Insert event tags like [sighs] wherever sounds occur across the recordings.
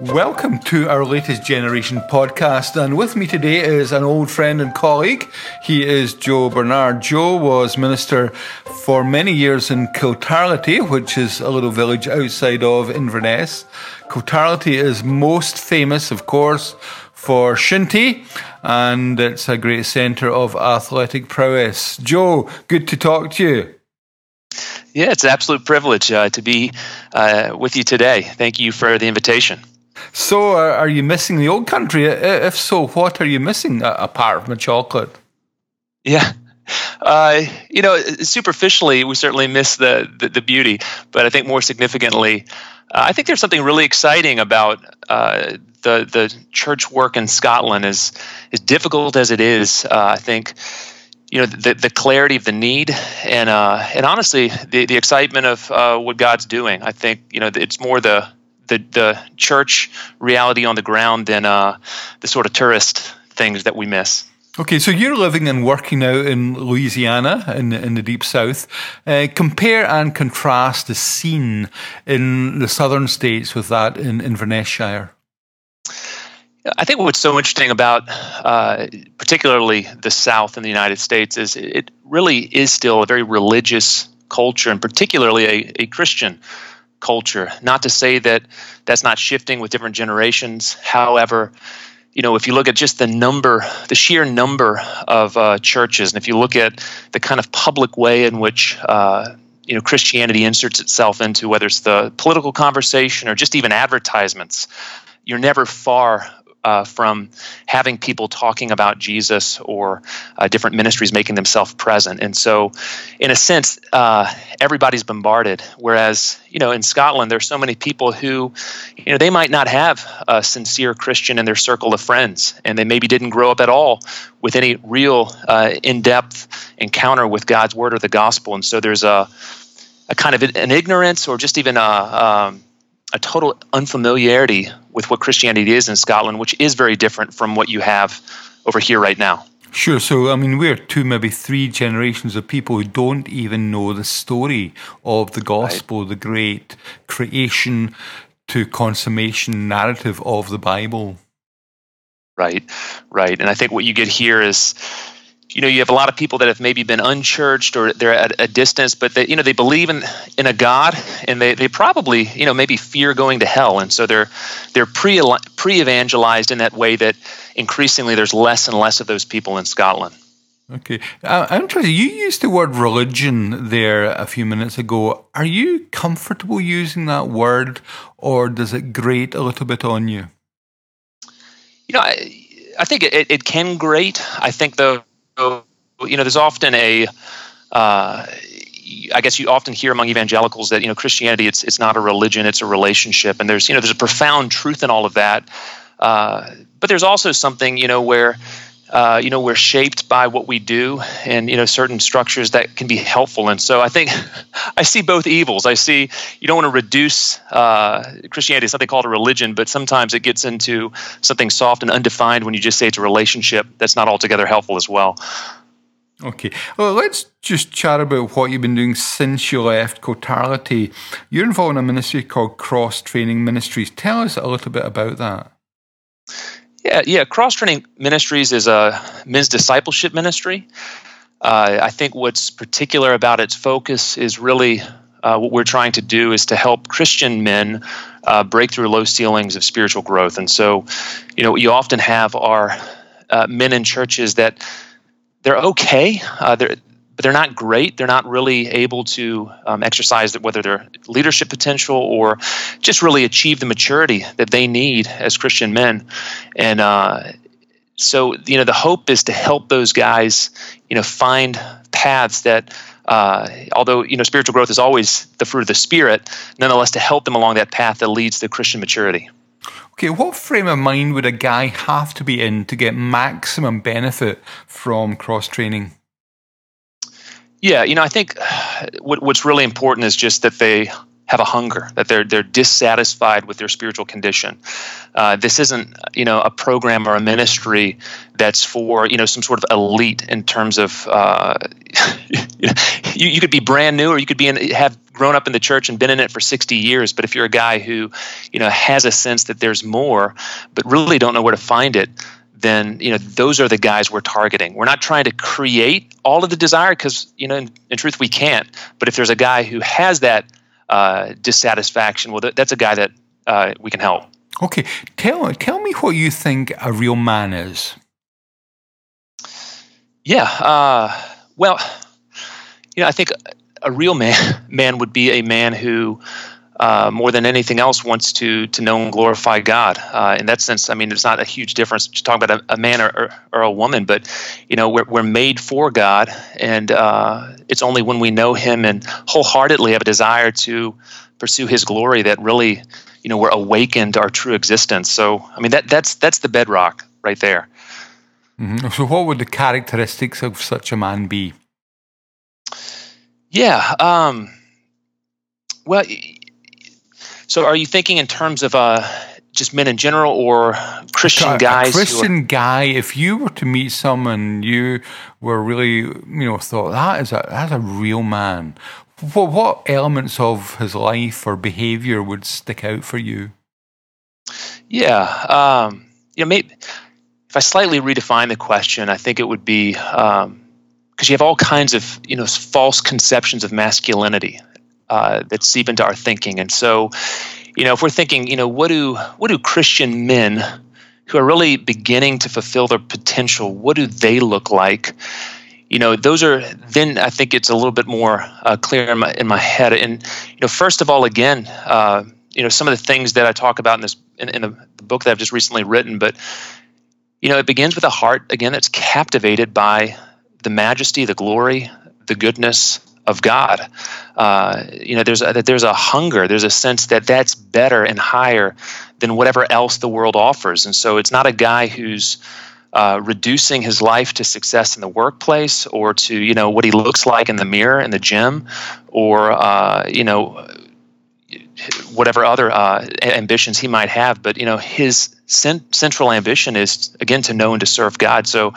Welcome to our latest generation podcast. And with me today is an old friend and colleague. He is Joe Barnard. Joe was minister for many years in Kiltarlity, which is a little village outside of Inverness. Kiltarlity is most famous, of course, for Shinty, and it's a great centre of athletic prowess. Joe, good to talk to you. Yeah, it's an absolute privilege uh, to be uh, with you today. Thank you for the invitation. So, uh, are you missing the old country? If so, what are you missing uh, apart from the chocolate? Yeah. Uh, you know, superficially, we certainly miss the, the, the beauty, but I think more significantly, uh, I think there's something really exciting about the the church work in Scotland. As as difficult as it is, I think you know the, the clarity of the need and and honestly the, the excitement of what God's doing. I think you know it's more the the, the church reality on the ground than uh, the sort of tourist things that we miss. Okay, so you're living and working out in Louisiana in in the deep south. Uh, compare and contrast the scene in the southern states with that in Inverness Shire. I think what's so interesting about, uh, particularly the South in the United States, is it really is still a very religious culture, and particularly a, a Christian culture. Not to say that that's not shifting with different generations. However, you know, if you look at just the number, the sheer number of uh, churches, and if you look at the kind of public way in which uh, you know Christianity inserts itself into whether it's the political conversation or just even advertisements, you're never far uh, from having people talking about Jesus or uh, different ministries making themselves present. And so, in a sense, uh, everybody's bombarded. Whereas, you know, in Scotland, there's so many people who, you know, they might not have a sincere Christian in their circle of friends, and they maybe didn't grow up at all with any real uh, in-depth encounter with God's word or the gospel. And so, there's a a kind of an ignorance or just even a um, a total unfamiliarity with what Christianity is in Scotland, which is very different from what you have over here right now. Sure. So, I mean, we're two, maybe three generations of people who don't even know the story of the gospel, right. the great creation to consummation narrative of the Bible. Right, right. And I think what you get here is you know you have a lot of people that have maybe been unchurched or they're at a distance but they you know they believe in in a god and they, they probably you know maybe fear going to hell. And so they're they're pre pre evangelized in that way that increasingly there's less and less of those people in Scotland. Okay. Uh, I'm interested you used the word religion there a few minutes ago. Are you comfortable using that word or does it grate a little bit on you? You know I, I think it, it can grate. I think though you know, there's often a, uh, I guess you often hear among evangelicals that you know Christianity it's it's not a religion, it's a relationship, and there's you know there's a profound truth in all of that. Uh, but there's also something you know where uh, you know we're shaped by what we do and you know certain structures that can be helpful and so i think [laughs] i see both evils i see you don't want to reduce uh, christianity to something called a religion but sometimes it gets into something soft and undefined when you just say it's a relationship that's not altogether helpful as well Okay, well, let's just chat about what you've been doing since you left Kiltarlity. You're involved in a ministry called Cross Training Ministries. Tell us a little bit about that. Yeah, yeah. Cross Training Ministries is a men's discipleship ministry. Uh, I think what's particular about its focus is really uh, what we're trying to do is to help Christian men uh, break through low ceilings of spiritual growth. And so, you know, you often have our uh, men in churches that they're okay. Uh, they're but they're not great. They're not really able to um, exercise whether their leadership potential or just really achieve the maturity that they need as Christian men. And uh, so, you know, the hope is to help those guys, you know, find paths that. Uh, although you know spiritual growth is always the fruit of the spirit, nonetheless to help them along that path that leads to Christian maturity. Okay, what frame of mind would a guy have to be in to get maximum benefit from cross training? Yeah, you know, I think [sighs] what, what's really important is just that they have a hunger that they're they're dissatisfied with their spiritual condition. Uh, this isn't you know a program or a ministry that's for you know some sort of elite in terms of uh, [laughs] you, you could be brand new or you could be in have grown up in the church and been in it for 60 years but if you're a guy who you know has a sense that there's more but really don't know where to find it then you know those are the guys we're targeting. We're not trying to create all of the desire because you know in, in, truth we can't. But if there's a guy who has that uh, dissatisfaction well that's a guy that uh, we can help. Okay. Tell, tell me what you think a real man is. Yeah uh, well you know, I think a real man [laughs] man would be a man who, uh, more than anything else, wants to to know and glorify God. Uh, in that sense, I mean, there's not a huge difference to talk about a, a man or, or, or, a woman, but you know, we're we're made for God, and uh, it's only when we know Him and wholeheartedly have a desire to pursue His glory that really, you know, we're awakened our true existence. So, I mean, that that's that's the bedrock right there. Mm-hmm. So, what would the characteristics of such a man be? Yeah. Um, well, so are you thinking in terms of uh, just men in general or Christian a, guys? A Christian are, guy, if you were to meet someone you were really, you know, thought that is a that's a real man. What what elements of his life or behavior would stick out for you? Yeah, um, you know, maybe if I slightly redefine the question, I think it would be um, because you have all kinds of you know false conceptions of masculinity uh, that seep into our thinking, and so you know if we're thinking you know what do what do Christian men who are really beginning to fulfill their potential what do they look like? You know, those are then I think it's a little bit more uh, clear in my in my head. And you know, first of all, again, uh, you know, some of the things that I talk about in this in, in the, the book that I've just recently written, but you know, it begins with a heart again that's captivated by the majesty, the glory, the goodness of God. Uh, you know, there's a, there's a hunger, there's a sense that that's better and higher than whatever else the world offers. And so it's not a guy who's uh, reducing his life to success in the workplace or to you know what he looks like in the mirror in the gym or uh, you know whatever other uh, ambitions he might have but you know his cent- central ambition is again to know and to serve god so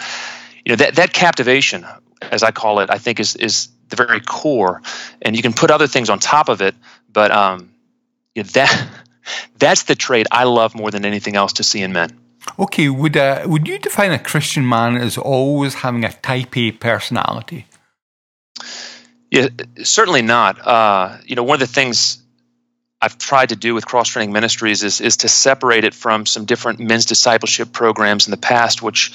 you know that that captivation, as I call it, I think is is the very core, and you can put other things on top of it, but um, you [laughs] know, that that's the trait I love more than anything else to see in men. Okay, would uh, would you define a Christian man as always having a type A personality? Yeah, certainly not. Uh, you know, one of the things I've tried to do with Cross Training Ministries is is to separate it from some different men's discipleship programs in the past, which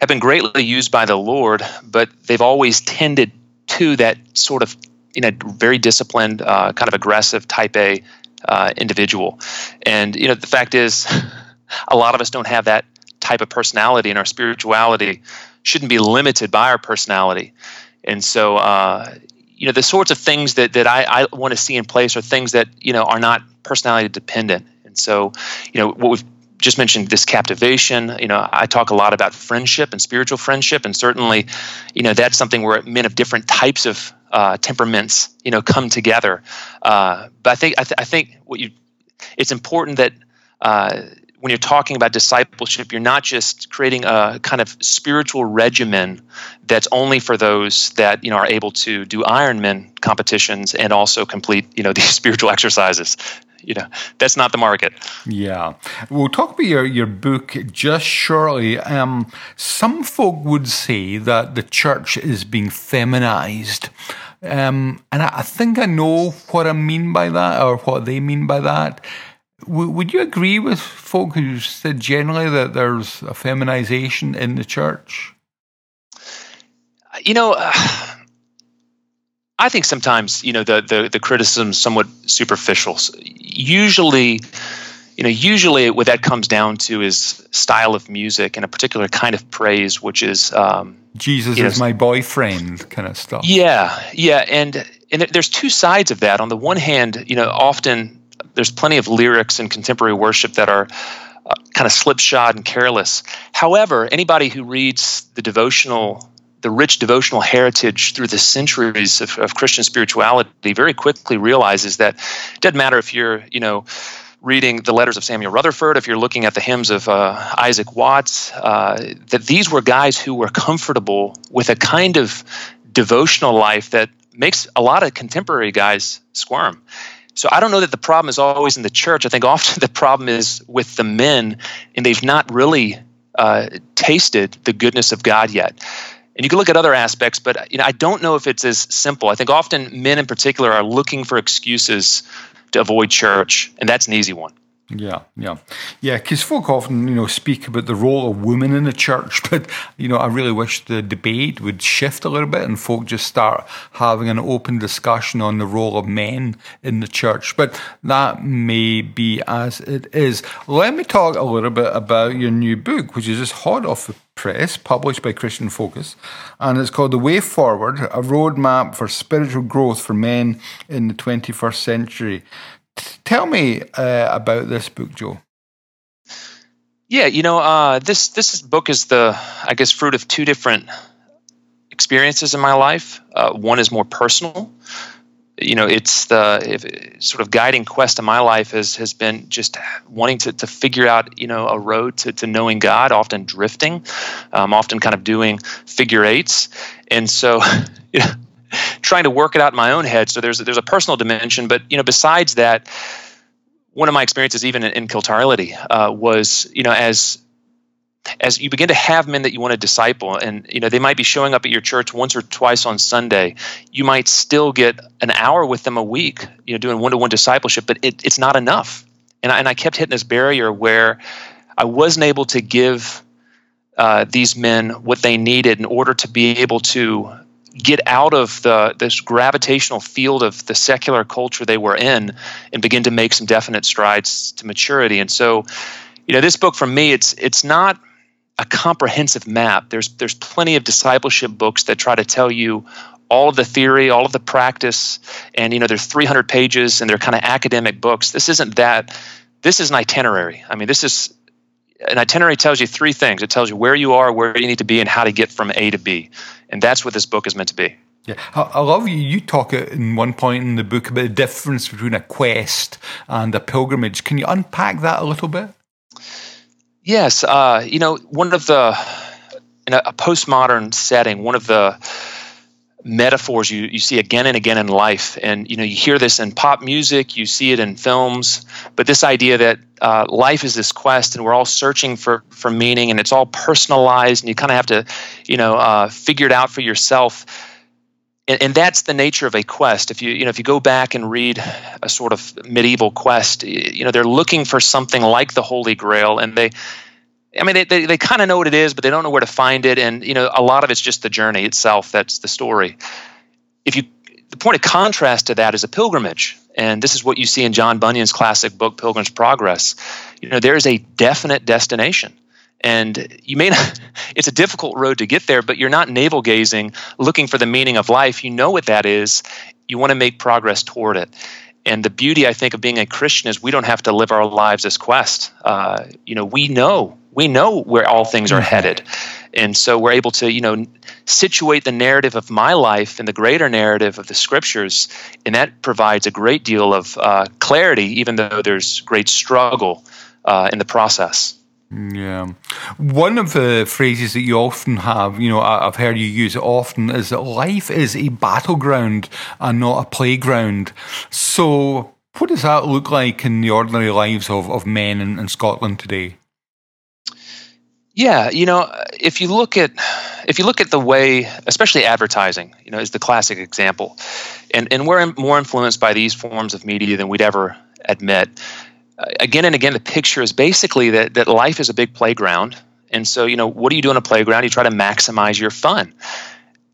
have been greatly used by the Lord, but they've always tended to that sort of you know very disciplined, uh, kind of aggressive type A uh, individual. And you know the fact is, [laughs] a lot of us don't have that type of personality, and our spirituality shouldn't be limited by our personality. And so, uh, you know, the sorts of things that that I, I want to see in place are things that you know are not personality dependent. And so, you know, what we've just mentioned this captivation. You know, I talk a lot about friendship and spiritual friendship, and certainly, you know, that's something where men of different types of uh, temperaments, you know, come together. Uh, but I think I, th- I, think what you, it's important that. Uh, when you're talking about discipleship, you're not just creating a kind of spiritual regimen that's only for those that you know are able to do Ironman competitions and also complete you know [laughs] these spiritual exercises you know that's not the market. Yeah. We'll talk about your, your book just shortly. Um, some folk would say that the church is being feminized. Um, and I, I, think i know what i mean by that or what they mean by that. W- would you agree with folk who said generally that there's a feminization in the church? You know uh, I think sometimes you know the the, the criticism is somewhat superficial. Usually, you know, usually what that comes down to is style of music and a particular kind of praise, which is um, Jesus is know, my boyfriend kind of stuff. Yeah, yeah, and and there's two sides of that. On the one hand, you know, often there's plenty of lyrics in contemporary worship that are uh, kind of slipshod and careless. However, anybody who reads the devotional the rich devotional heritage through the centuries of, of Christian spirituality very quickly realizes that it doesn't matter if you're, you know, reading the letters of Samuel Rutherford, if you're looking at the hymns of uh, Isaac Watts, uh, that these were guys who were comfortable with a kind of devotional life that makes a lot of contemporary guys squirm. So I don't know that the problem is always in the church. I think often [laughs] the problem is with the men, and they've not really uh, tasted the goodness of God yet. And you can look at other aspects, but you know, I don't know if it's as simple. I think often men in particular are looking for excuses to avoid church, and that's an easy one. Yeah, yeah, yeah. Because folk often, you know, speak about the role of women in the church, [laughs] but you know, I really wish the debate would shift a little bit and folk just start having an open discussion on the role of men in the church. But that may be as it is. Let me talk a little bit about your new book, which is just hot off the press, published by Christian Focus, and it's called The Way Forward: A Roadmap for Spiritual Growth for Men in the 21st Century. Tell me uh, about this book, Joe. Yeah, you know, uh, this this book is the, I guess, fruit of two different experiences in my life. Uh, one is more personal. You know, it's the if, sort of guiding quest of my life has has been just wanting to, to figure out, you know, a road to, to knowing God, often drifting, um, often kind of doing figure eights. And so, [laughs] you know, trying to work it out in my own head. So there's there's a personal dimension, but you know, besides that, one of my experiences, even in, in uh, was you know as as you begin to have men that you want to disciple and you know they might be showing up at your church once or twice on sunday you might still get an hour with them a week you know doing one-to-one discipleship but it, it's not enough and I, and I kept hitting this barrier where i wasn't able to give uh, these men what they needed in order to be able to get out of the this gravitational field of the secular culture they were in and begin to make some definite strides to maturity. And so, you know, this book for me, it's it's not a comprehensive map. There's there's plenty of discipleship books that try to tell you all of the theory, all of the practice, and you know, there's 300 pages and they're kind of academic books. This isn't that. This is an itinerary. I mean, this is an itinerary tells you three things. It tells you where you are, where you need to be, and how to get from A to B. And that's what this book is meant to be. Yeah, I love you. You talk in one point in the book about the difference between a quest and a pilgrimage. Can you unpack that a little bit? Yes. Uh, you know, one of the in a, a postmodern setting, one of the metaphors you, you see again and again in life. And you know, you hear this in pop music, you see it in films, but this idea that uh, life is this quest and we're all searching for, for meaning and it's all personalized and you kind of have to, you know, uh, figure it out for yourself. And, and, that's the nature of a quest. If you, you know, if you go back and read a sort of medieval quest, you know, they're looking for something like the Holy Grail and they, I mean, they, they, they kind of know what it is, but they don't know where to find it. And, you know, a lot of it's just the journey itself. That's the story. If you, the point of contrast to that is a pilgrimage. And this is what you see in John Bunyan's classic book, Pilgrim's Progress. You know, there is a definite destination. And you may not, [laughs] it's a difficult road to get there, but you're not navel gazing, looking for the meaning of life. You know what that is. You want to make progress toward it. And the beauty, I think, of being a Christian is we don't have to live our lives as quest. Uh, you know, we know we know where all things are headed and so we're able to you know situate the narrative of my life in the greater narrative of the scriptures and that provides a great deal of uh, clarity even though there's great struggle uh, in the process yeah. One of the phrases that you often have, you know, I've heard you use it often, is that life is a battleground and not a playground. So, what does that look like in the ordinary lives of, of men in, in Scotland today? Yeah, you know, if you look at if you look at the way, especially advertising, you know, is the classic example, and and we're more influenced by these forms of media than we'd ever admit. Uh, again and again, the picture is basically that that life is a big playground, and so you know, what do you do on a playground? You try to maximize your fun,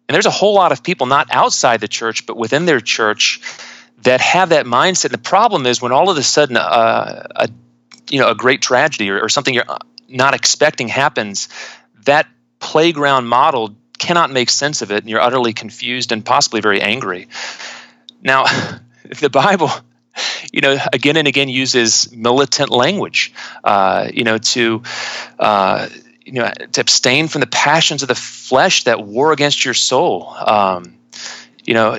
and there's a whole lot of people not outside the church but within their church that have that mindset. And the problem is when all of a sudden uh, a you know a great tragedy or, or something you're not expecting happens, that playground model cannot make sense of it, and you're utterly confused and possibly very angry. Now, [laughs] the Bible, you know, again and again uses militant language, uh, you know, to. Uh, you know, to abstain from the passions of the flesh that war against your soul. Um, you know,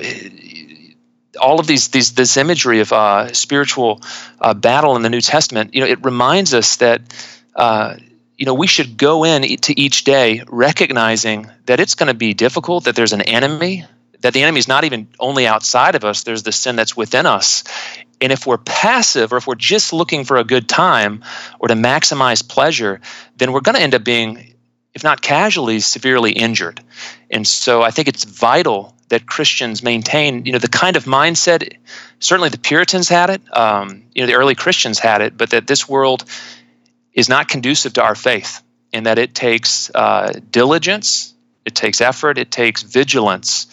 all of these, these this imagery of uh, spiritual uh, battle in the New Testament, you know, it reminds us that uh, you know we should go in to each day recognizing that it's going to be difficult, that there's an enemy, that the enemy is not even only outside of us, there's the sin that's within us. And if we're passive or if we're just looking for a good time or to maximize pleasure, then we're going to end up being, if not casually, severely injured. And so I think it's vital that Christians maintain, you know, the kind of mindset. Certainly, the Puritans had it. Um, you know, the early Christians had it, but that this world is not conducive to our faith, and that it takes uh, diligence, it takes effort, it takes vigilance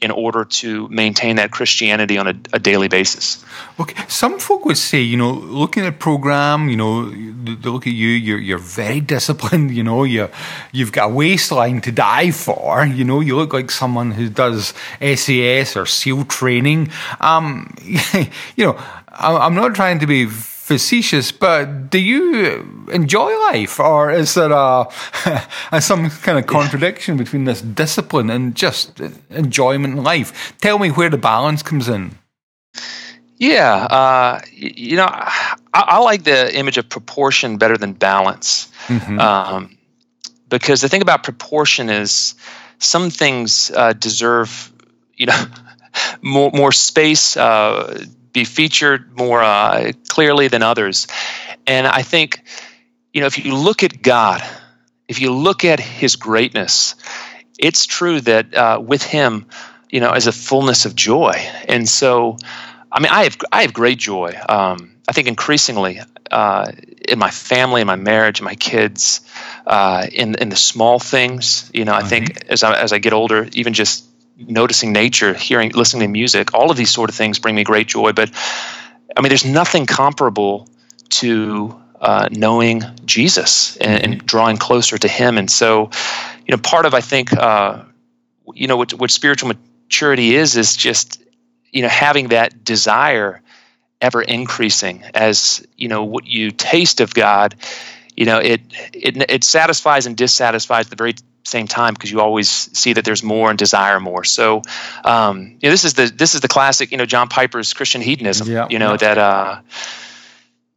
in order to maintain that Christianity on a, a, daily basis. Okay, some folk would say, you know, looking at program, you know, they look at you, you're you're very [laughs] disciplined. You know, you you've got a waistline to die for. You know, you look like someone who does SAS or SEAL training. Um, [laughs] you know, I'm not trying to be facetious, but do you enjoy life, or is there a, a some kind of contradiction between this discipline and just enjoyment in life? Tell me where the balance comes in. Yeah, uh, you know, I, I, like the image of proportion better than balance, mm-hmm. um, because the thing about proportion is some things uh, deserve, you know, [laughs] more more space. Uh, be featured more uh, clearly than others. And I think, you know, if you look at God, if you look at His greatness, it's true that uh, with Him, you know, is a fullness of joy. And so, I mean, I have I have great joy. Um, I think increasingly uh, in my family, in my marriage, in my kids, uh, in in the small things. You know, I think as I, as I get older, even just noticing nature, hearing, listening to music, all of these sort of things bring me great joy. But I mean, there's nothing comparable to uh, knowing Jesus and, and, drawing closer to Him. And so, you know, part of I think, uh, you know, what, what spiritual maturity is is just you know having that desire ever increasing as you know what you taste of God. You know, it it it satisfies and dissatisfies the very same time because you always see that there's more and desire more. So, um, you know, this is the this is the classic, you know, John Piper's Christian hedonism. Yeah, you know yeah. that uh,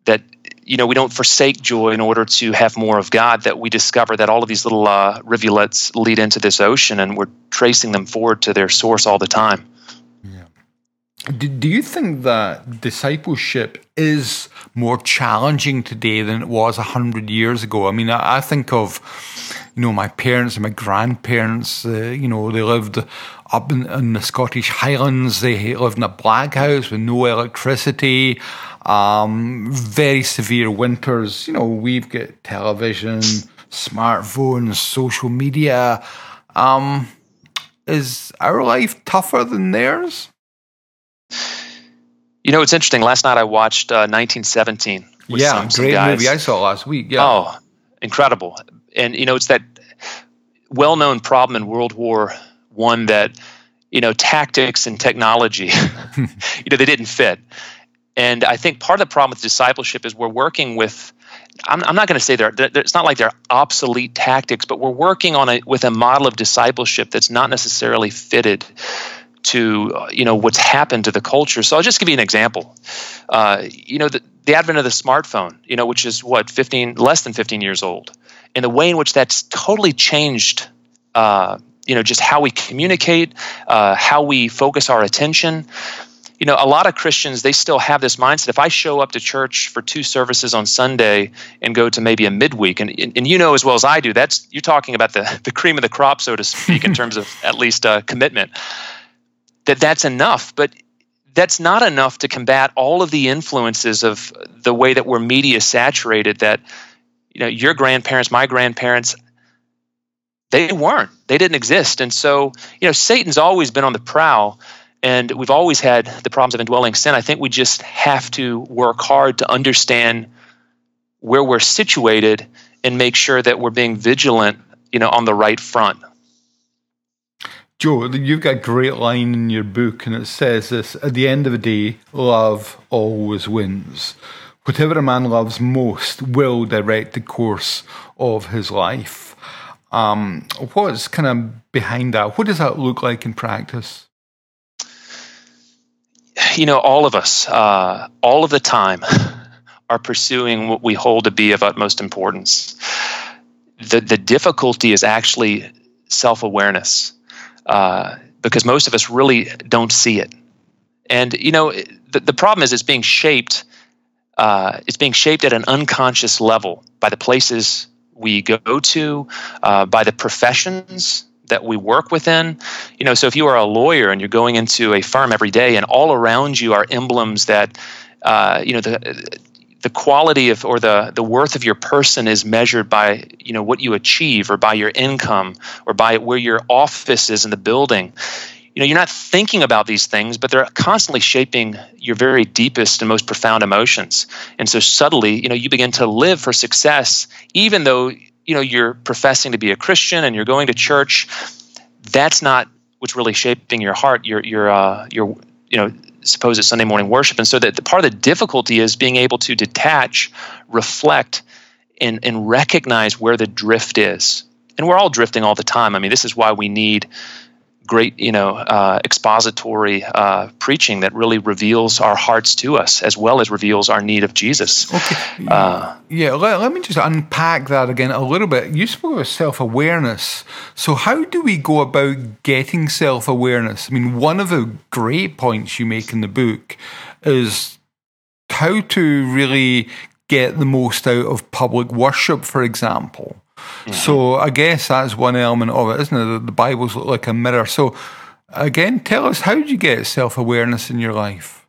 that you know we don't forsake joy in order to have more of God. That we discover that all of these little uh, rivulets lead into this ocean, and we're tracing them forward to their source all the time. Do, do you think that discipleship is more challenging today than it was a hundred years ago? I mean, I, I, think of, you know, my parents and my grandparents. Uh, you know, they lived up in, in, the Scottish Highlands. They lived in a black house with no electricity. Um, very severe winters. You know, we've got television, smartphones, social media. Um, is our life tougher than theirs? You know, it's interesting. Last night I watched uh, 1917. yeah, some, some great guys. movie I saw last week. Yeah. Oh, incredible! And you know, it's that well-known problem in World War One that you know tactics and technology, [laughs] you know, they didn't fit. And I think part of the problem with discipleship is we're working with. I'm, I'm not going to say they're, they're. It's not like they're obsolete tactics, but we're working on a with a model of discipleship that's not necessarily fitted to uh, you know what's happened to the culture. So I'll just give you an example. Uh, you know the, the advent of the smartphone, you know, which is what 15 less than 15 years old, and the way in which that's totally changed. Uh, you know, just how we communicate, uh, how we focus our attention. You know, a lot of Christians they still have this mindset. If I show up to church for two services on Sunday and go to maybe a midweek, and and you know as well as I do, that's you're talking about the [laughs] the cream of the crop, so to speak, in [laughs] terms of at least uh, commitment that that's enough. But that's not enough to combat all of the influences of the way that we're media saturated that you know your grandparents my grandparents they weren't. They didn't exist. And so you know satan's always been on the prowl and we've always had the problems of indwelling sin. I think we just have to work hard to understand where we're situated and make sure that we're being vigilant you know on the right front Joe, you've got a great line in your book, and it says this At the end of the day, love always wins. Whatever a man loves most will direct the course of his life. Um, what's kind of behind that? What does that look like in practice? You know, all of us, uh, all of the time, [laughs] are pursuing what we hold to be of utmost importance. The, the difficulty is actually self awareness uh, because most of us really don't see it. And you know, the, the problem is it's being shaped. Uh, it's being shaped at an unconscious level by the places we go to, uh, by the professions that we work within. You know, so if you are a lawyer and you're going into a firm every day, and all around you are emblems that, uh, you know, the the quality of or the the worth of your person is measured by you know what you achieve or by your income or by where your office is in the building. You know you're not thinking about these things but they're constantly shaping your very deepest and most profound emotions. And so subtly you know you begin to live for success even though you know you're professing to be a christian and you're going to church. That's not what's really shaping your heart your your uh, your you know supposed Sunday morning worship. And so that the, part of the difficulty is being able to detach, reflect, and, and recognize where the drift is. And we're all drifting all the time. I mean, this is why we need great, you know, uh, expository uh, preaching that really reveals our hearts to us as well as reveals our need of Jesus. Okay. Uh, yeah, let, let me just unpack that again a little bit. You spoke about self awareness. So, how do we go about getting self awareness? I mean, one of the great points you make in the book is how to really get the most out of public worship, for example. Mm-hmm. So I guess that's one element of it, isn't it? The Bibles look like a mirror. So again, tell us how do you get self awareness in your life?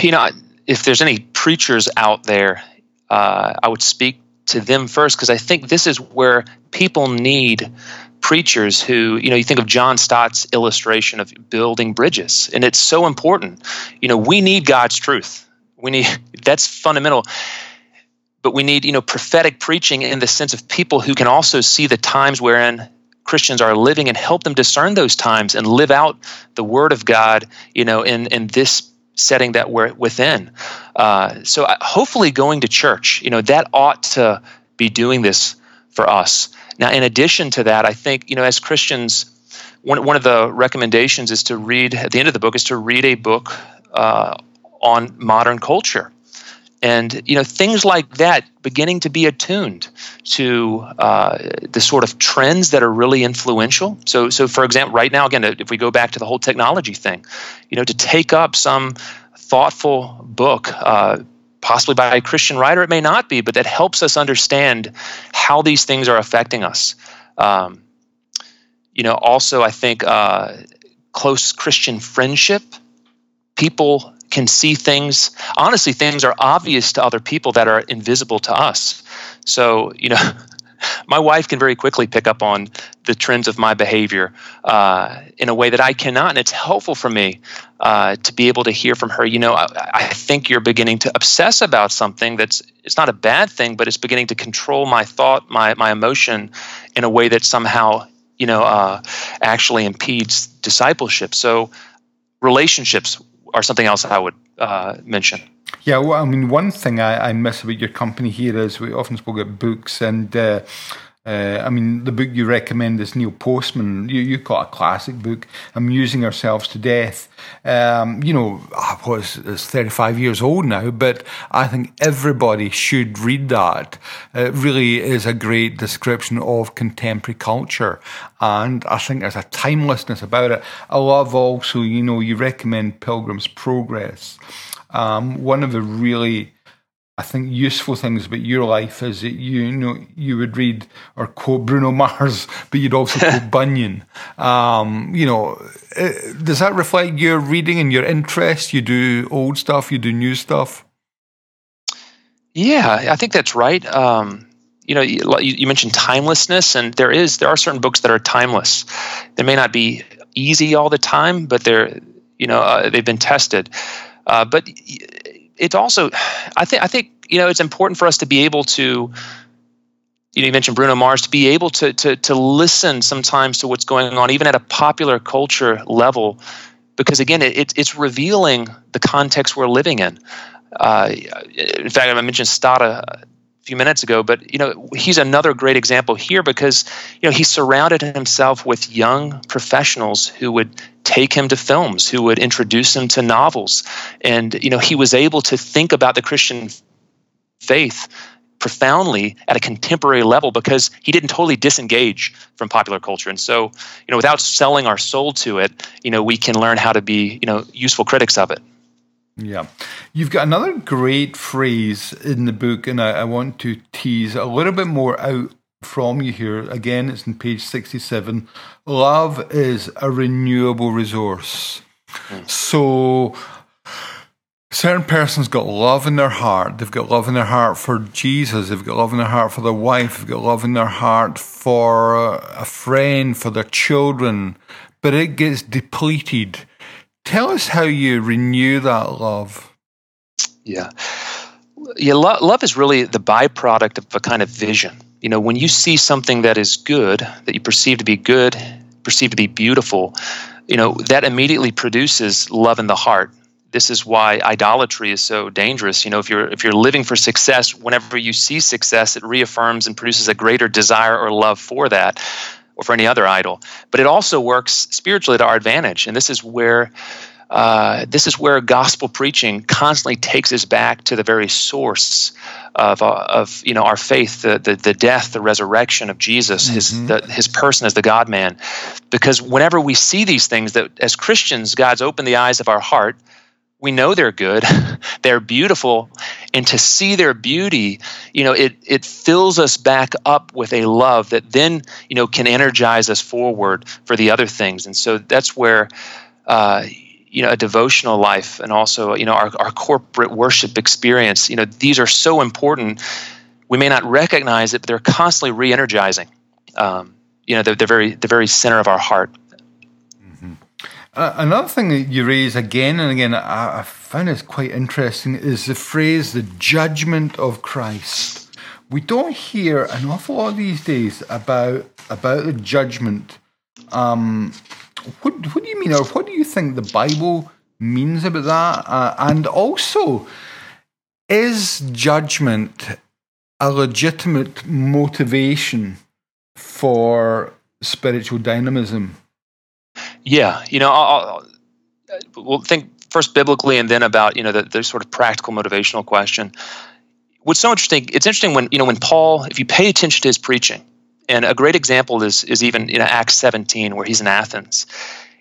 You know, if there's any preachers out there, uh, I would speak to them first because I think this is where people need preachers who, you know, you think of John Stott's illustration of building bridges, and it's so important. You know, we need God's truth. We need [laughs] that's fundamental but we need you know prophetic preaching in the sense of people who can also see the times wherein Christians are living and help them discern those times and live out the Word of God, you know, in in this setting that we're within. Uh, so uh, hopefully, going to church, you know, that ought to be doing this for us. Now, in addition to that, I think you know, as Christians, one one of the recommendations is to read at the end of the book is to read a book uh, on modern culture and you know things like that beginning to be attuned to uh, the sort of trends that are really influential. So so for example right now again if we go back to the whole technology thing you know to take up some thoughtful book uh, possibly by a christian writer it may not be but that helps us understand how these things are affecting us. Um, you know also i think uh, close christian friendship people can see things. Honestly, things are obvious to other people that are invisible to us. So, you know, [laughs] my wife can very quickly pick up on the trends of my behavior uh, in a way that I cannot. And it's helpful for me uh, to be able to hear from her, you know, I, I, think you're beginning to obsess about something that's, it's not a bad thing, but it's beginning to control my thought, my, my emotion in a way that somehow, you know, uh, actually impedes discipleship. So relationships are something else I would uh, mention. Yeah, well, I mean, one thing I, I, miss about your company here is we often spoke about books, and uh, uh, I mean, the book you recommend is Neil Postman. You you got a classic book, Amusing Ourselves to Death. Um, you know, I was it's thirty five years old now, but I think everybody should read that. It really is a great description of contemporary culture, and I think there's a timelessness about it. I love also, you know, you recommend Pilgrim's Progress. Um, one of the really I think useful things about your life is that you, you know you would read or quote Bruno Mars, but you'd also [laughs] quote Bunyan. Um, you know, uh, does that reflect your reading and your interest? You do old stuff, you do new stuff. Yeah, I think that's right. Um, you know, you, you mentioned timelessness, and there is there are certain books that are timeless. They may not be easy all the time, but they're you know uh, they've been tested. Uh, but it's also I think I think you know it's important for us to be able to you know you mentioned Bruno Mars to be able to to to listen sometimes to what's going on even at a popular culture level because again it, it's revealing the context we're living in. Uh, in fact, I mentioned Stott a few minutes ago, but you know he's another great example here because you know he surrounded himself with young professionals who would take him to films, who would introduce him to novels. And, you know, he was able to think about the Christian faith profoundly at a contemporary level because he didn't totally disengage from popular culture. And so, you know, without selling our soul to it, you know, we can learn how to be, you know, useful critics of it. Yeah. You've got another great phrase in the book, and I, I want to tease a little bit more out from you here. Again, it's in page 67. Love is a renewable resource. Mm. So, certain persons got love in their heart. They've got love in their heart for Jesus. They've got love in their heart for their wife. They've got love in their heart for a friend, for their children. But it gets depleted. Tell us how you renew that love. Yeah. Yeah, lo- love is really the byproduct of a kind of vision. You know, when you see something that is good, that you perceive to be good, perceive to be beautiful, you know, that immediately produces love in the heart this is why idolatry is so dangerous you know if you're if you're living for success whenever you see success it reaffirms and produces a greater desire or love for that or for any other idol but it also works spiritually to our advantage and this is where uh, this is where gospel preaching constantly takes us back to the very source of, uh, of you know our faith, the, the, the death, the resurrection of Jesus, mm-hmm. his the, his person as the God Man. Because whenever we see these things, that as Christians, God's opened the eyes of our heart we know they're good. [laughs] They're beautiful. And to see their beauty you know it it fills us back up with a love that then you know can energize us forward for the other things. And so that's where uh, you know a devotional life and also you know our, our corporate worship experience you know these are so important. We may not recognize it but they're constantly re-energizing. Um, you know they're very the very center of our heart another thing that you raise again and again, I, I find it quite interesting, is the phrase "the judgment of Christ." We don't hear an awful lot these days about about the judgment. Um, what what do you mean, or what do you think the Bible means about that? Uh, and also, is judgment a legitimate motivation for spiritual dynamism? Yeah, you know, I'll, I'll, uh, we'll think first biblically and then about you know the, the sort of practical motivational question. What's so interesting? It's interesting when you know when Paul, if you pay attention to his preaching, and a great example is is even in Acts 17 where he's in Athens.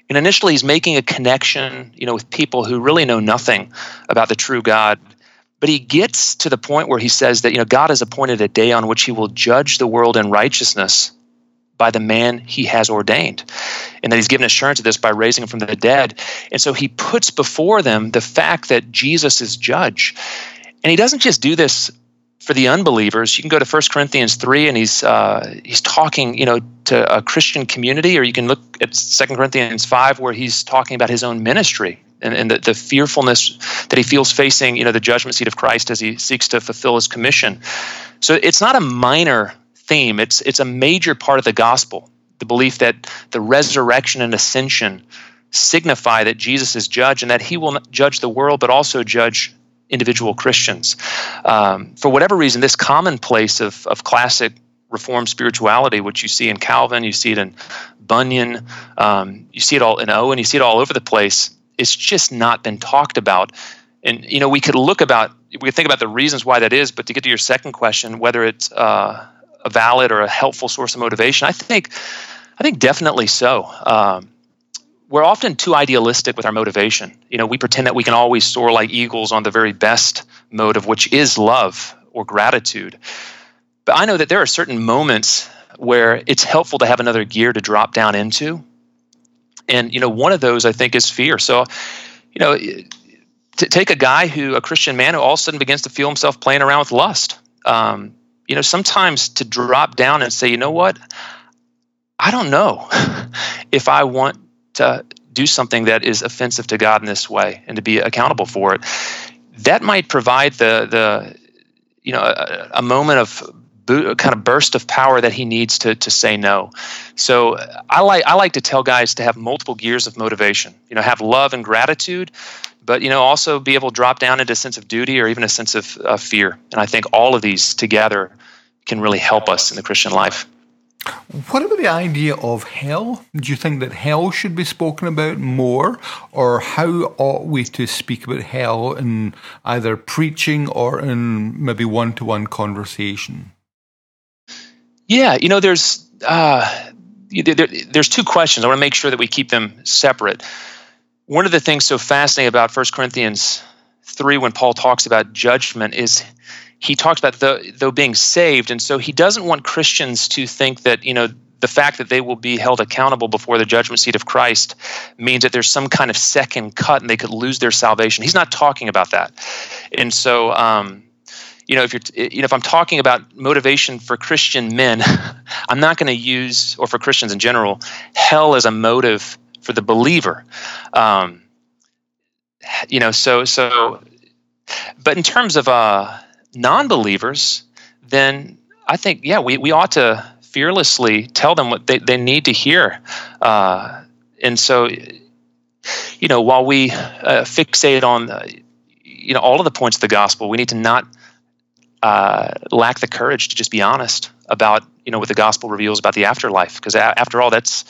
And initially, he's making a connection, you know, with people who really know nothing about the true God. But he gets to the point where he says that, you know, God has appointed a day on which he will judge the world in righteousness by the man he has ordained. And that he's given assurance of this by raising him from the dead. And so he puts before them the fact that Jesus is judge. And he doesn't just do this for the unbelievers. You can go to 1 Corinthians 3 and he's uh, he's talking, you know, to a Christian community, or you can look at 2 Corinthians 5 where he's talking about his own ministry and, and the, the fearfulness that he feels facing, you know, the judgment seat of Christ as he seeks to fulfill his commission. So it's not a minor theme. It's it's a major part of the gospel. The belief that the resurrection and ascension signify that Jesus is judge and that he will judge the world, but also judge individual Christians. Um, for whatever reason, this commonplace of, of classic Reformed spirituality, which you see in Calvin, you see it in Bunyan, um, you see it all in Owen, you see it all over the place. It's just not been talked about. And you know, we could look about, we could think about the reasons why that is. But to get to your second question, whether it's uh, a valid or a helpful source of motivation? I think, I think definitely so. Um, we're often too idealistic with our motivation. You know, we pretend that we can always soar like eagles on the very best motive, which is love or gratitude. But I know that there are certain moments where it's helpful to have another gear to drop down into. And, you know, one of those I think is fear. So, you know, to take a guy who, a Christian man who all of a sudden begins to feel himself playing around with lust. Um, you know, sometimes to drop down and say, you know what, I don't know [laughs] if I want to do something that is offensive to God in this way and to be accountable for it. That might provide the the you know a, a moment of kind of burst of power that he needs to to say no. So I like I like to tell guys to have multiple gears of motivation. You know, have love and gratitude, but you know also be able to drop down into a sense of duty or even a sense of uh, fear and i think all of these together can really help us in the christian life What about the idea of hell? Do you think that hell should be spoken about more, or how ought we to speak about hell in either preaching or in maybe one to one conversation? Yeah, you know, there's uh, there, there's two questions. I want to make sure that we keep them separate. One of the things so fascinating about 1 Corinthians 3 when Paul talks about judgment is he talks about the, though being saved and so he doesn't want Christians to think that, you know, the fact that they will be held accountable before the judgment seat of Christ means that there's some kind of second cut and they could lose their salvation. He's not talking about that. And so um, you know, if you're, you know, if I'm talking about motivation for Christian men, [laughs] I'm not going to use, or for Christians in general, hell as a motive for the believer. Um, you know, so so, but in terms of uh, non-believers, then I think yeah, we we ought to fearlessly tell them what they, they need to hear, uh, and so, you know, while we uh, fixate on, uh, you know, all of the points of the gospel, we need to not uh, lack the courage to just be honest about you know what the gospel reveals about the afterlife because after all that's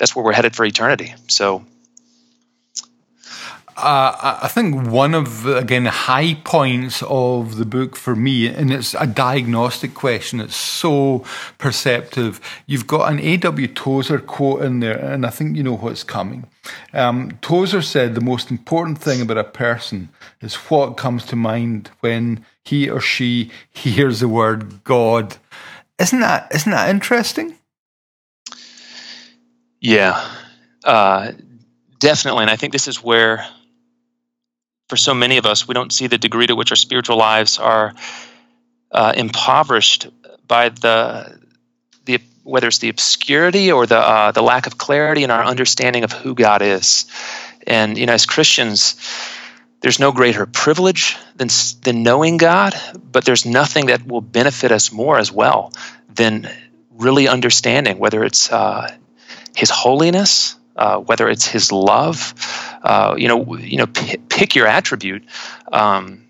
that's where we're headed for eternity so uh, I think one of again high points of the book for me, and it's a diagnostic question. It's so perceptive. You've got an A.W. Tozer quote in there, and I think you know what's coming. Um, Tozer said the most important thing about a person is what comes to mind when he or she hears the word God. Isn't that isn't that interesting? Yeah, uh, definitely. And I think this is where, for so many of us, we don't see the degree to which our spiritual lives are uh, impoverished by the the whether it's the obscurity or the uh, the lack of clarity in our understanding of who God is. And you know, as Christians, there's no greater privilege than, than knowing God, but there's nothing that will benefit us more as well than really understanding whether it's uh, His holiness, uh, whether it's His love. Uh, you know, you know, p- pick your attribute. Um,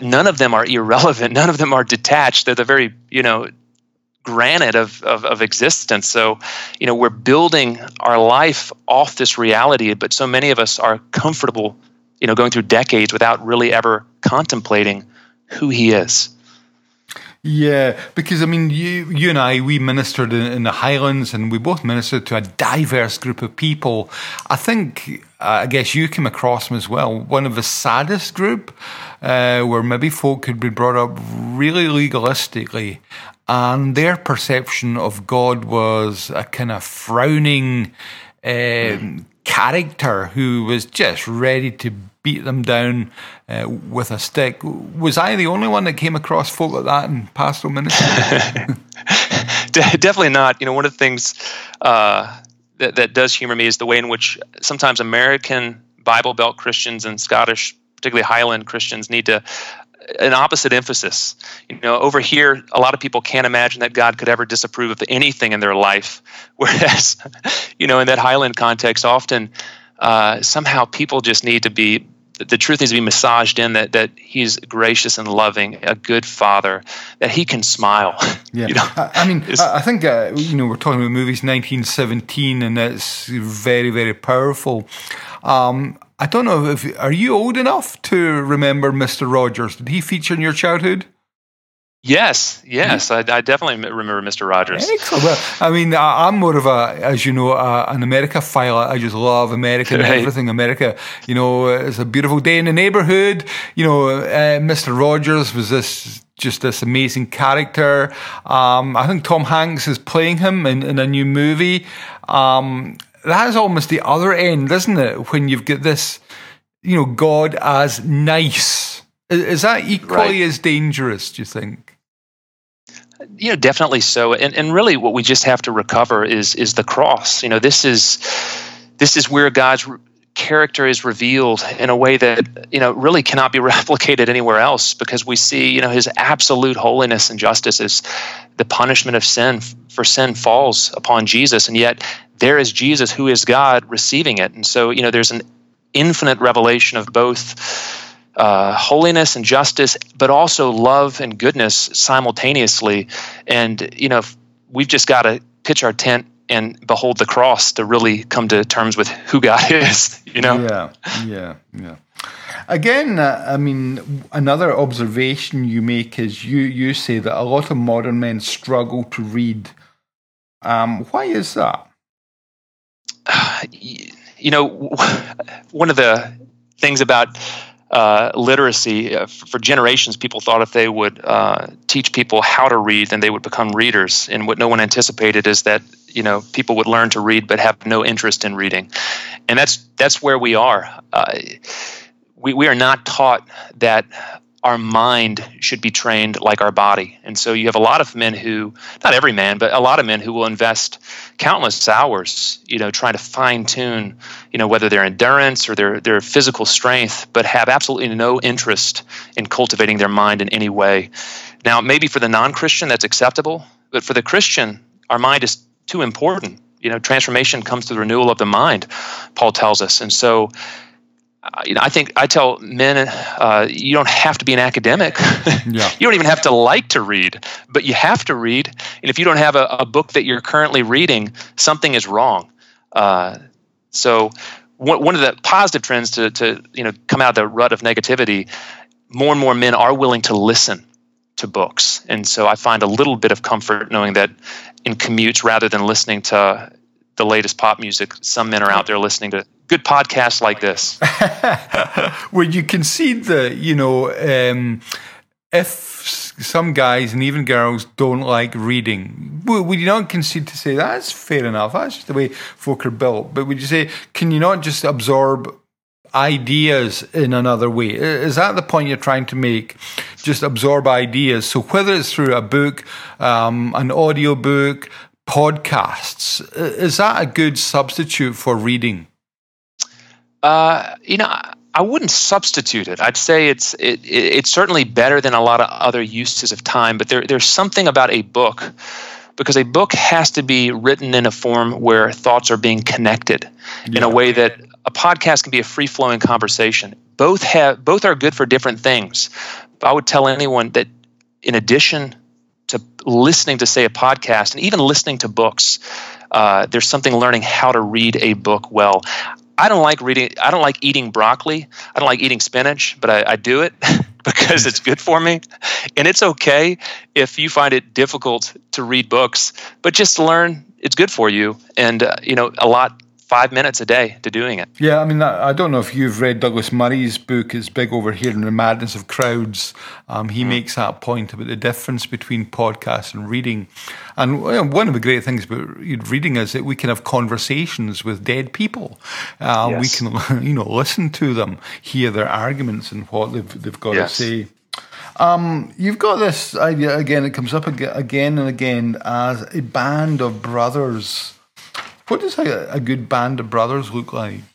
none of them are irrelevant. [laughs] None of them are detached. They're the very, you know, granite of, of, of, existence. So, you know, we're building our life off this reality, but so many of us are comfortable you know, going through decades without really ever contemplating who he is. Yeah, because I mean, you you and I we ministered in, in, the Highlands, and we both ministered to a diverse group of people. I think, uh, I guess you came across them as well. One of the saddest group, uh, where maybe folk had been brought up really legalistically, and their perception of God was a kind of frowning. Um, character who was just ready to beat them down uh, with a stick. Was I the only one that came across folk like that in pastoral ministry? [laughs] Definitely not. You know, one of the things uh, that, that does humor me is the way in which sometimes American Bible Belt Christians and Scottish, particularly Highland Christians, need to an opposite emphasis. You know, over here, a lot of people can't imagine that God could ever disapprove of anything in their life, [laughs] whereas, you know, in that Highland context, often uh, somehow people just need to be the truth needs to be massaged in that that he's gracious and loving, a good father, that he can smile. [laughs] Yeah, you know? I, mean, I think uh, you know we're talking about movies 1917, and that's very very powerful. Um, I don't know if are you old enough to remember Mister Rogers? Did he feature in your childhood? Yes, yes, I, I, definitely remember Mr. Rogers. Well, I mean, I'm more of a, as you know, a, an America file. I just love America and [laughs] right. everything America. You know, it's a beautiful day in the neighborhood. You know, uh, Mr. Rogers was this just this amazing character. Um, I think Tom Hanks is playing him in, in a new movie. Um, that is almost the other end, isn't it? When you've got this, you know, God as nice. Is, is that equally right. as dangerous? Do you think? You know definitely so. And and really what we just have to recover is is the cross. You know this is this is where god's character is revealed in a way that you know really cannot be [laughs] replicated anywhere else because we see you know his absolute holiness and justice is the punishment of sin for sin falls upon Jesus. And yet there is Jesus who is God receiving it. And so you know there's an infinite revelation of both uh, holiness and justice, but also love and goodness simultaneously. And you know, we've just got to pitch our tent and behold the cross to really come to terms with who God [laughs] is. You know? Yeah, yeah, yeah. Again, uh, I mean, another observation you make is you you say that a lot of modern men struggle to read. Um, why is that? [sighs] You know, one of the things about uh, literacy uh, for generations people thought if they would uh, teach people how to read then they would become readers. And what no one anticipated is that you know people would learn to read but have no interest in reading. And that's that's where we are. Uh, we, we are not taught that our mind should be trained like our body. And so you have a lot of men who, not every man, but a lot of men who will invest countless hours, you know, trying to fine tune, you know, whether their endurance or their, their physical strength, but have absolutely no interest in cultivating their mind in any way. Now, maybe for the non Christian, that's acceptable, but for the Christian, our mind is too important. You know, transformation comes through the renewal of the mind, Paul tells us. And so, you know, I think I tell men, uh, you don't have to be an academic. [laughs] Yeah. you don't even have to like to read, but you have to read. And if you don't have a, a book that you're currently reading, something is wrong. Uh, so, one, one of the positive trends to, to you know come out of the rut of negativity, more and more men are willing to listen to books, and so I find a little bit of comfort knowing that in commutes, rather than listening to the latest pop music, some men are out there listening to good podcasts like this. [laughs] Where you concede that, you know, um, if some guys and even girls don't like reading, would you not concede to say that's fair enough? That's just the way folk are built. But would you say, can you not just absorb ideas in another way? Is that the point you're trying to make? Just absorb ideas. So whether it's through a book, um, an audio book, podcasts, is that a good substitute for reading? Uh, you know, I wouldn't substitute it. I'd say it's it, it's certainly better than a lot of other uses of time. But there, there's something about a book because a book has to be written in a form where thoughts are being connected yeah. in a way that a podcast can be a free flowing conversation. Both have both are good for different things. But I would tell anyone that in addition listening to say a podcast and even listening to books, uh, there's something learning how to read a book well. I don't like reading. I don't like eating broccoli. I don't like eating spinach, but I, I do it [laughs] because it's good for me. And it's okay if you find it difficult to read books, but just learn it's good for you. And uh, you know, a lot five minutes a day to doing it. Yeah, I mean, I don't know if you've read Douglas Murray's book. It's big over here in the madness of crowds. Um, he mm. makes that point about the difference between podcast and reading. And one of the great things about reading is that we can have conversations with dead people. Um, yes. We can, [laughs] you know, listen to them, hear their arguments and what they've, they've got yes. to say. Um, you've got this idea again. It comes up again and again as a band of brothers what does a, a good band of brothers look like?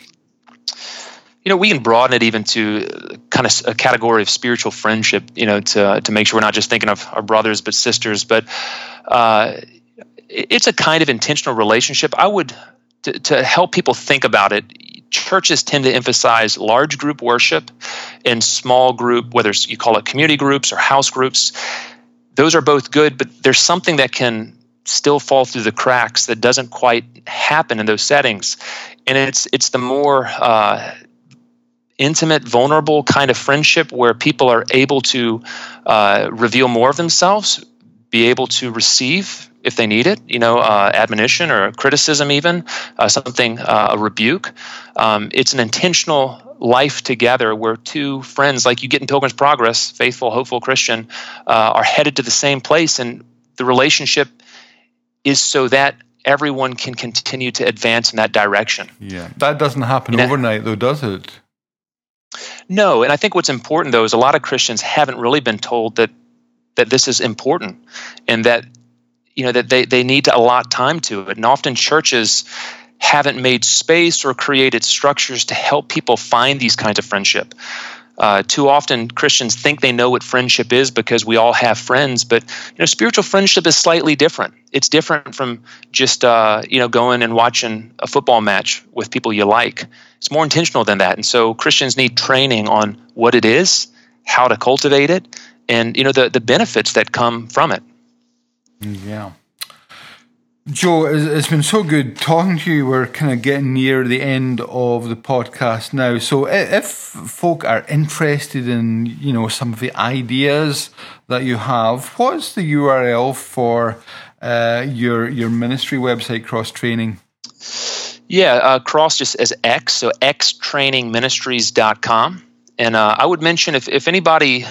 you know, we can broaden it even to kind of a category of spiritual friendship, you know, to, to make sure we're not just thinking of our brothers but sisters. But uh, it's a kind of intentional relationship. I would, to, to help people think about it, churches tend to emphasize large group worship and small group, whether you call it community groups or house groups. Those are both good, but there's something that can still fall through the cracks that doesn't quite happen in those settings. And it's it's the more uh, intimate vulnerable kind of friendship where people are able to uh, reveal more of themselves be able to receive if they need it you know uh, admonition or criticism even uh, something uh, a rebuke. Um, it's an intentional life together where two friends like you get in pilgrim's progress faithful hopeful christian uh, are headed to the same place and the relationship is so that everyone can continue to advance in that direction. Yeah, that doesn't happen overnight, though, does it? No, and I think what's important though is a lot of Christians haven't really been told that that this is important and that you know that they, they need to allot time to it. And often churches haven't made space or created structures to help people find these kinds of friendship. Uh, too often Christians think they know what friendship is because we all have friends, but you know, spiritual friendship is slightly different. It's different from just uh, you know going and watching a football match with people you like. It's more intentional than that, and so Christians need training on what it is, how to cultivate it, and you know the the benefits that come from it. Yeah. Joe, it's been so good talking to you. We're kind of getting near the end of the podcast now. So, if folk are interested in, you know, some of the ideas that you have, what's the URL for uh, your your ministry website, Cross Training? Yeah, uh, Cross just as X, so xtrainingministries.com. And uh, I would mention if, if anybody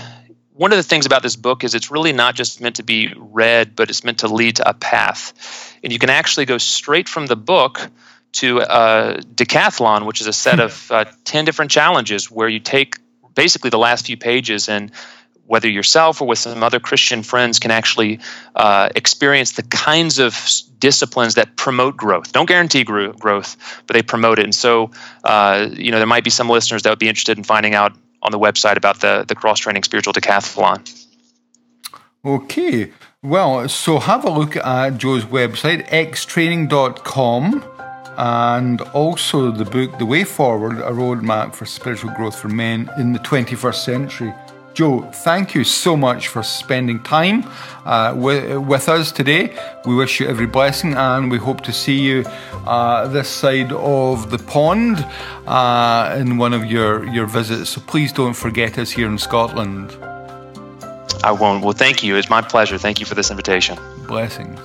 one of the things about this book is it's really not just meant to be read, but it's meant to lead to a path. And you can actually go straight from the book to a decathlon, which is a set of uh, 10 different challenges where you take basically the last few pages and whether yourself or with some other Christian friends can actually uh, experience the kinds of disciplines that promote growth. Don't guarantee growth, but they promote it. And so, uh, you know, there might be some listeners that would be interested in finding out on the website about the, the cross training spiritual decathlon. Okay. Well, so have a look at Joe's website, xtraining.com, and also the book, The Way Forward A Roadmap for Spiritual Growth for Men in the 21st Century. Joe, thank you so much for spending time uh, with, with, us today. We wish you every blessing and we hope to see you uh, this side of the pond uh, in one of your, your visits. So please don't forget us here in Scotland. I won't. Well, thank you. It's my pleasure. Thank you for this invitation. Blessings.